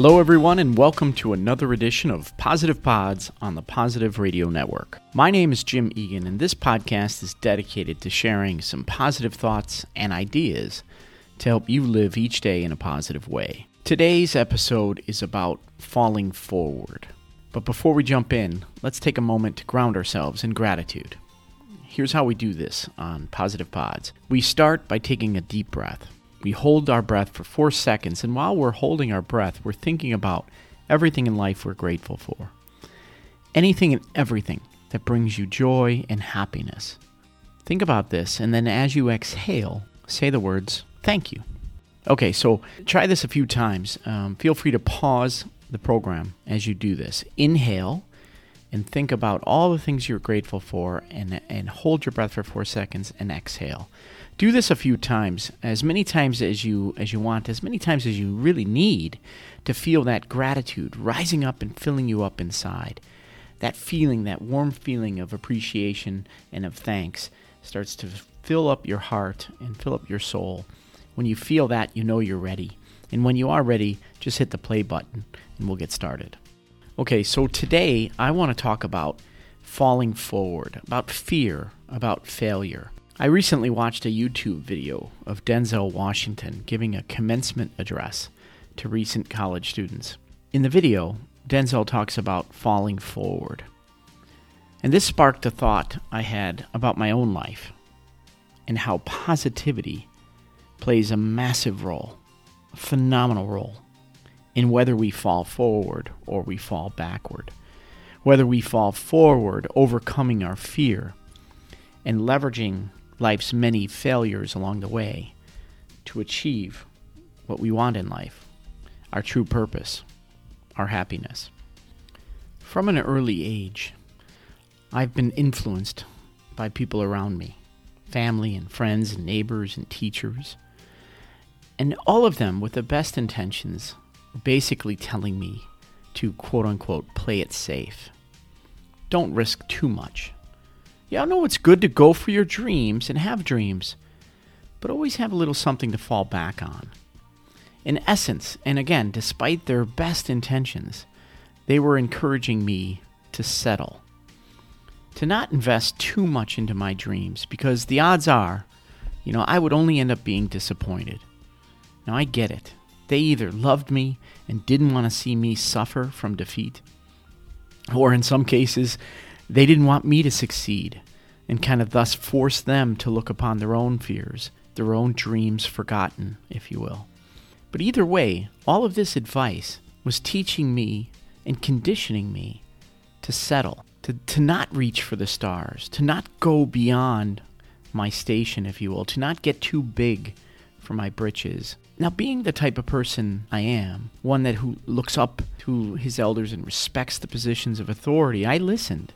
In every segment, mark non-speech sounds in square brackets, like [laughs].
Hello, everyone, and welcome to another edition of Positive Pods on the Positive Radio Network. My name is Jim Egan, and this podcast is dedicated to sharing some positive thoughts and ideas to help you live each day in a positive way. Today's episode is about falling forward. But before we jump in, let's take a moment to ground ourselves in gratitude. Here's how we do this on Positive Pods we start by taking a deep breath. We hold our breath for four seconds, and while we're holding our breath, we're thinking about everything in life we're grateful for. Anything and everything that brings you joy and happiness. Think about this, and then as you exhale, say the words, Thank you. Okay, so try this a few times. Um, feel free to pause the program as you do this. Inhale and think about all the things you're grateful for and, and hold your breath for four seconds and exhale. Do this a few times, as many times as you as you want, as many times as you really need to feel that gratitude rising up and filling you up inside. That feeling, that warm feeling of appreciation and of thanks starts to fill up your heart and fill up your soul. When you feel that, you know you're ready. And when you are ready, just hit the play button and we'll get started. Okay, so today I want to talk about falling forward, about fear, about failure. I recently watched a YouTube video of Denzel Washington giving a commencement address to recent college students. In the video, Denzel talks about falling forward. And this sparked a thought I had about my own life and how positivity plays a massive role, a phenomenal role, in whether we fall forward or we fall backward. Whether we fall forward, overcoming our fear and leveraging life's many failures along the way to achieve what we want in life our true purpose, our happiness. From an early age, I've been influenced by people around me family and friends and neighbors and teachers. And all of them, with the best intentions, basically telling me to quote unquote play it safe. Don't risk too much. Yeah, I know it's good to go for your dreams and have dreams, but always have a little something to fall back on. In essence, and again, despite their best intentions, they were encouraging me to settle, to not invest too much into my dreams, because the odds are, you know, I would only end up being disappointed. Now, I get it. They either loved me and didn't want to see me suffer from defeat, or in some cases, they didn't want me to succeed and kind of thus force them to look upon their own fears, their own dreams forgotten, if you will. But either way, all of this advice was teaching me and conditioning me to settle, to, to not reach for the stars, to not go beyond my station, if you will, to not get too big for my britches. Now, being the type of person I am, one that who looks up to his elders and respects the positions of authority, I listened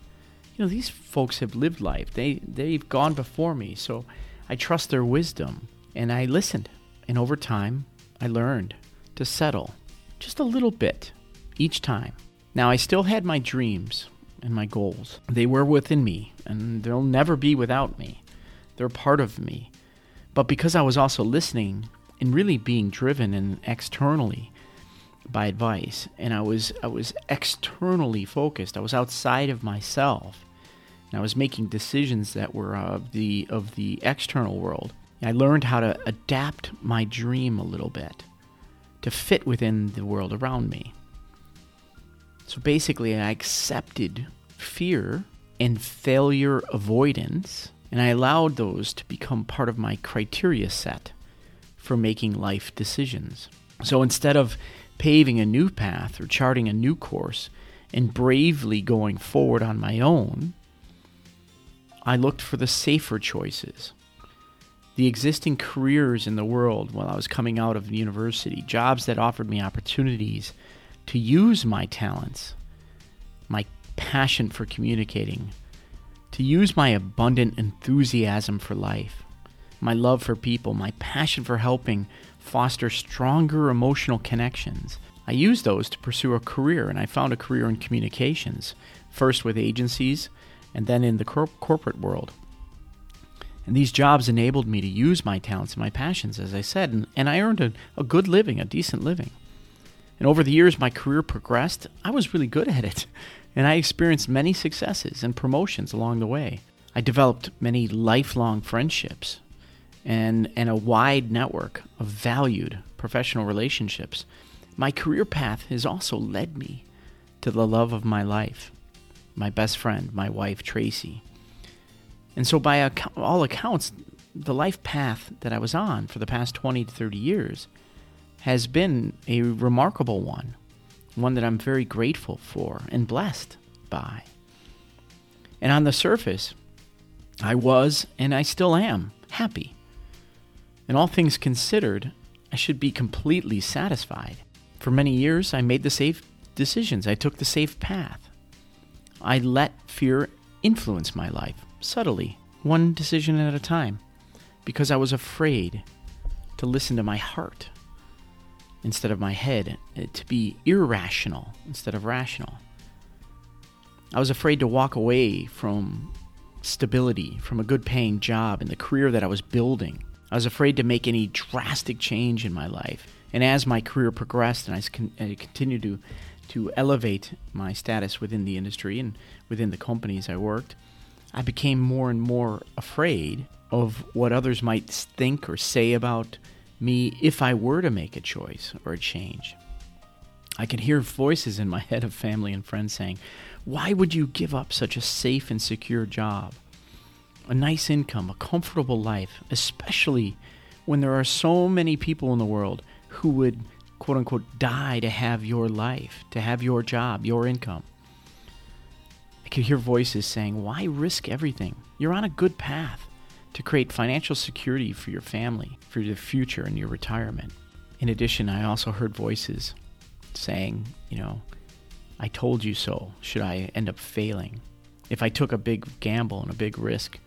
you know, these folks have lived life. They they've gone before me, so I trust their wisdom and I listened. And over time, I learned to settle just a little bit each time. Now, I still had my dreams and my goals. They were within me, and they'll never be without me. They're part of me. But because I was also listening and really being driven and externally by advice and I was I was externally focused. I was outside of myself. And I was making decisions that were of the of the external world. I learned how to adapt my dream a little bit to fit within the world around me. So basically I accepted fear and failure avoidance and I allowed those to become part of my criteria set for making life decisions. So instead of paving a new path or charting a new course and bravely going forward on my own, I looked for the safer choices. The existing careers in the world while I was coming out of university, jobs that offered me opportunities to use my talents, my passion for communicating, to use my abundant enthusiasm for life, my love for people, my passion for helping foster stronger emotional connections. I used those to pursue a career, and I found a career in communications, first with agencies and then in the cor- corporate world. And these jobs enabled me to use my talents and my passions, as I said, and, and I earned a, a good living, a decent living. And over the years my career progressed, I was really good at it. [laughs] And I experienced many successes and promotions along the way. I developed many lifelong friendships and, and a wide network of valued professional relationships. My career path has also led me to the love of my life, my best friend, my wife, Tracy. And so, by all accounts, the life path that I was on for the past 20 to 30 years has been a remarkable one, one that I'm very grateful for and blessed by. And on the surface, I was, and I still am, happy. And all things considered, I should be completely satisfied. For many years, I made the safe decisions. I took the safe path. I let fear influence my life subtly, one decision at a time, because I was afraid to listen to my heart instead of my head, eh, to be irrational instead of rational. I was afraid to walk away from stability, from a good paying job and the career that I was building. I was afraid to make any drastic change in my life. And as my career progressed and I continued to, to elevate my status within the industry and within the companies I worked, I became more and more afraid of what others might think or say about me if I were to make a choice or a change. I could hear voices in my [laughs] head of family and friends saying, Why would you give up such a safe and secure job? A nice income, a comfortable life, especially when there are so many people in the world who would, quote unquote, die to have your life, to have your job, your income. I could hear voices saying, Why risk everything? You're on a good path to create financial security for your family, for your future and your retirement. In addition, I also heard voices saying, you know, I told you so, should I end up failing. If I took a big gamble and a big risk,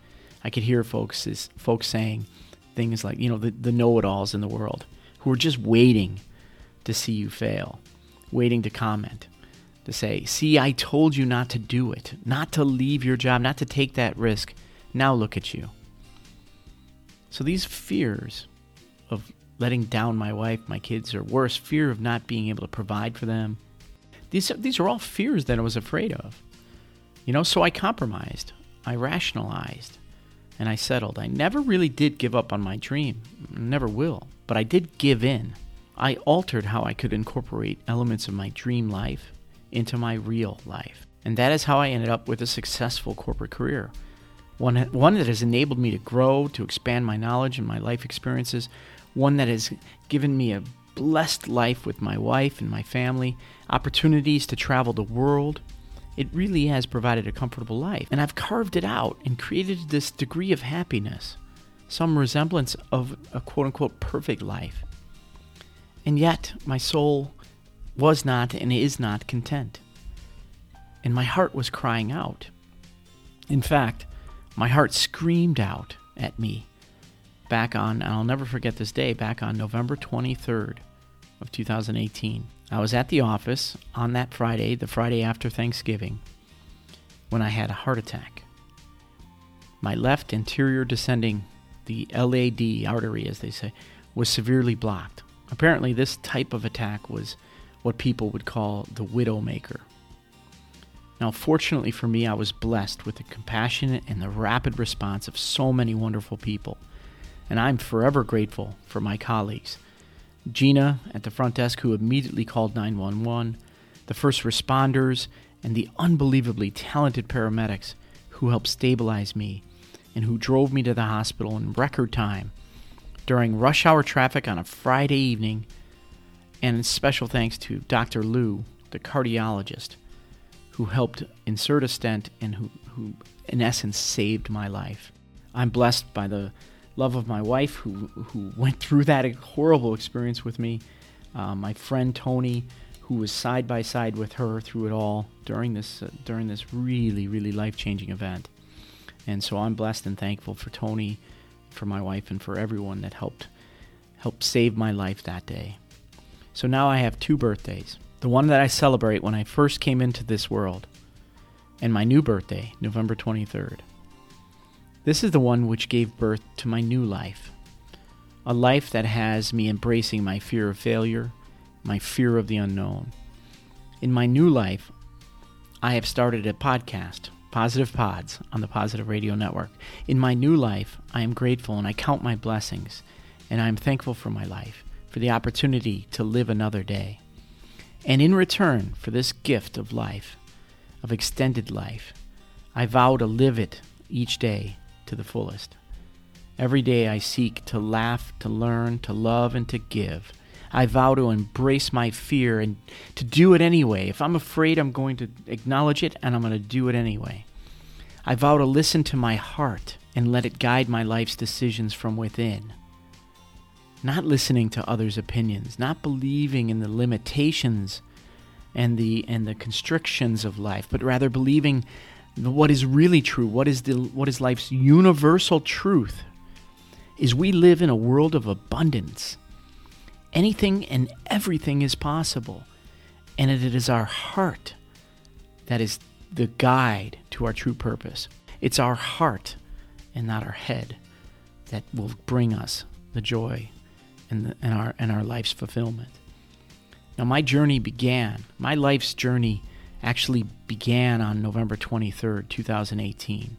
I could hear folks is, folks saying things like, you know, the, the know-it-alls in the world who are just waiting to see you fail, waiting to comment, to say, see, I told you not to do it, not to leave your job, not to take that risk. Now look at you. So these fears of letting down my wife, my kids, or worse, fear of not being able to provide for them, these, these are all fears that I was afraid of. You know, so I compromised, I rationalized, and I settled. I never really did give up on my dream, never will, but I did give in. I altered how I could incorporate elements of my dream life into my real life. And that is how I ended up with a successful corporate career one, one that has enabled me to grow, to expand my knowledge and my life experiences, one that has given me a blessed life with my wife and my family, opportunities to travel the world. It really has provided a comfortable life. And I've carved it out and created this degree of happiness, some resemblance of a quote unquote perfect life. And yet, my soul was not and is not content. And my heart was crying out. In fact, my heart screamed out at me back on, and I'll never forget this day, back on November 23rd of 2018. I was at the office on that Friday, the Friday after Thanksgiving, when I had a heart attack. My left anterior descending, the LAD artery, as they say, was severely blocked. Apparently, this type of attack was what people would call the widowmaker. Now, fortunately for me, I was blessed with the compassionate and the rapid response of so many wonderful people, and I'm forever grateful for my colleagues. Gina at the front desk, who immediately called 911, the first responders, and the unbelievably talented paramedics who helped stabilize me and who drove me to the hospital in record time during rush hour traffic on a Friday evening. And special thanks to Dr. Lou, the cardiologist who helped insert a stent and who, who, in essence, saved my life. I'm blessed by the love of my wife, who, who went through that horrible experience with me, uh, my friend Tony, who was side by side with her through it all during this, uh, during this really, really life changing event. And so I'm blessed and thankful for Tony, for my wife, and for everyone that helped helped save my life that day. So now I have two birthdays the one that I celebrate when I first came into this world, and my new birthday, November 23rd. This is the one which gave birth to my new life, a life that has me embracing my fear of failure, my fear of the unknown. In my new life, I have started a podcast, Positive Pods, on the Positive Radio Network. In my new life, I am grateful and I count my blessings, and I am thankful for my life, for the opportunity to live another day. And in return for this gift of life, of extended life, I vow to live it each day to the fullest. Every day I seek to laugh, to learn, to love, and to give. I vow to embrace my fear and to do it anyway. If I'm afraid, I'm going to acknowledge it and I'm going to do it anyway. I vow to listen to my heart and let it guide my life's decisions from within. Not listening to others' opinions, not believing in the limitations and the and the constrictions of life, but rather believing what is really true, what is the what is life's universal truth is we live in a world of abundance. Anything and everything is possible. And it is our heart that is the guide to our true purpose. It's our heart and not our head that will bring us the joy and, the, and, our, and our life's fulfillment. Now, my journey began, my life's journey actually began on November 23rd, 2018.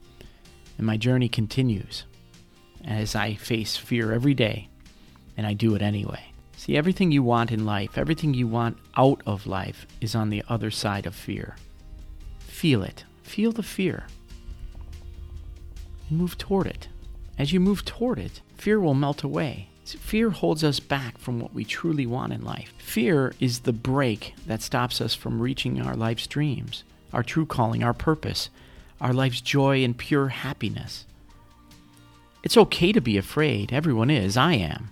And my journey continues as I face fear every day, and I do it anyway. See, everything you want in life, everything you want out of life, is on the other side of fear. Feel it. Feel the fear. And move toward it. As you move toward it, fear will melt away. Fear holds us back from what we truly want in life. Fear is the brake that stops us from reaching our life's dreams, our true calling, our purpose, our life's joy and pure happiness. It's okay to be afraid. Everyone is. I am.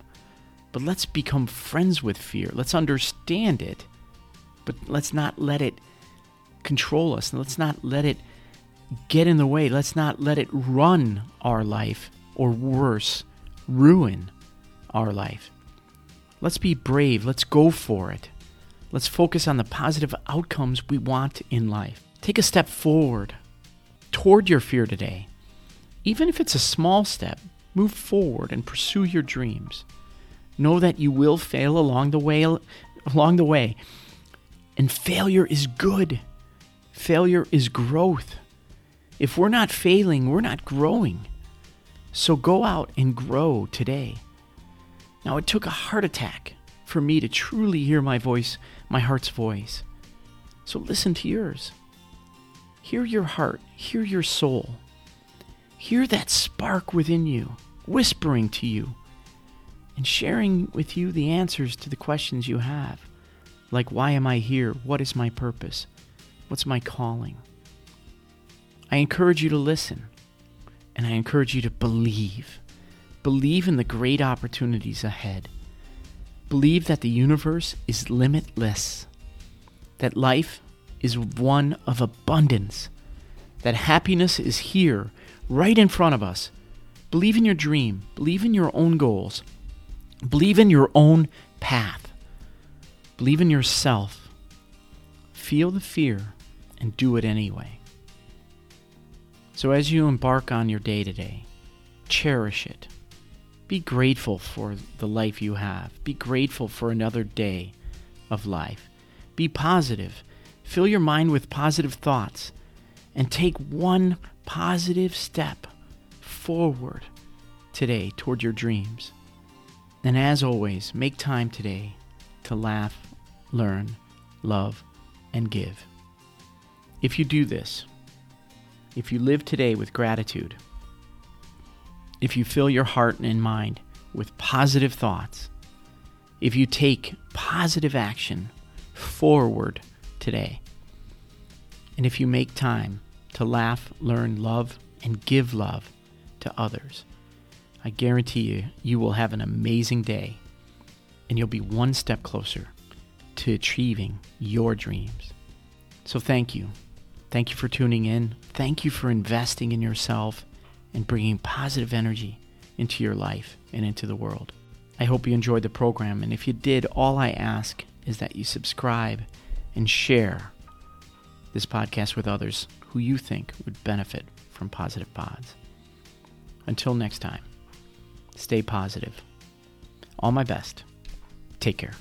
But let's become friends with fear. Let's understand it. But let's not let it control us. Let's not let it get in the way. Let's not let it run our life or worse, ruin our life. Let's be brave. Let's go for it. Let's focus on the positive outcomes we want in life. Take a step forward toward your fear today. Even if it's a small step, move forward and pursue your dreams. Know that you will fail along the way along the way. And failure is good. Failure is growth. If we're not failing, we're not growing. So go out and grow today. Now, it took a heart attack for me to truly hear my voice, my heart's voice. So listen to yours. Hear your heart, hear your soul. Hear that spark within you, whispering to you, and sharing with you the answers to the questions you have. Like, why am I here? What is my purpose? What's my calling? I encourage you to listen, and I encourage you to believe. Believe in the great opportunities ahead. Believe that the universe is limitless, that life is one of abundance, that happiness is here right in front of us. Believe in your dream, believe in your own goals, believe in your own path, believe in yourself. Feel the fear and do it anyway. So, as you embark on your day today, cherish it. Be grateful for the life you have. Be grateful for another day of life. Be positive. Fill your mind with positive thoughts and take one positive step forward today toward your dreams. And as always, make time today to laugh, learn, love, and give. If you do this, if you live today with gratitude, if you fill your heart and mind with positive thoughts, if you take positive action forward today, and if you make time to laugh, learn, love, and give love to others. I guarantee you, you will have an amazing day and you'll be one step closer to achieving your dreams. So, thank you. Thank you for tuning in. Thank you for investing in yourself and bringing positive energy into your life and into the world. I hope you enjoyed the program, and if you did, all I ask is that you subscribe and share this podcast with others who you think would benefit from positive pods. Until next time, stay positive. All my best. Take care.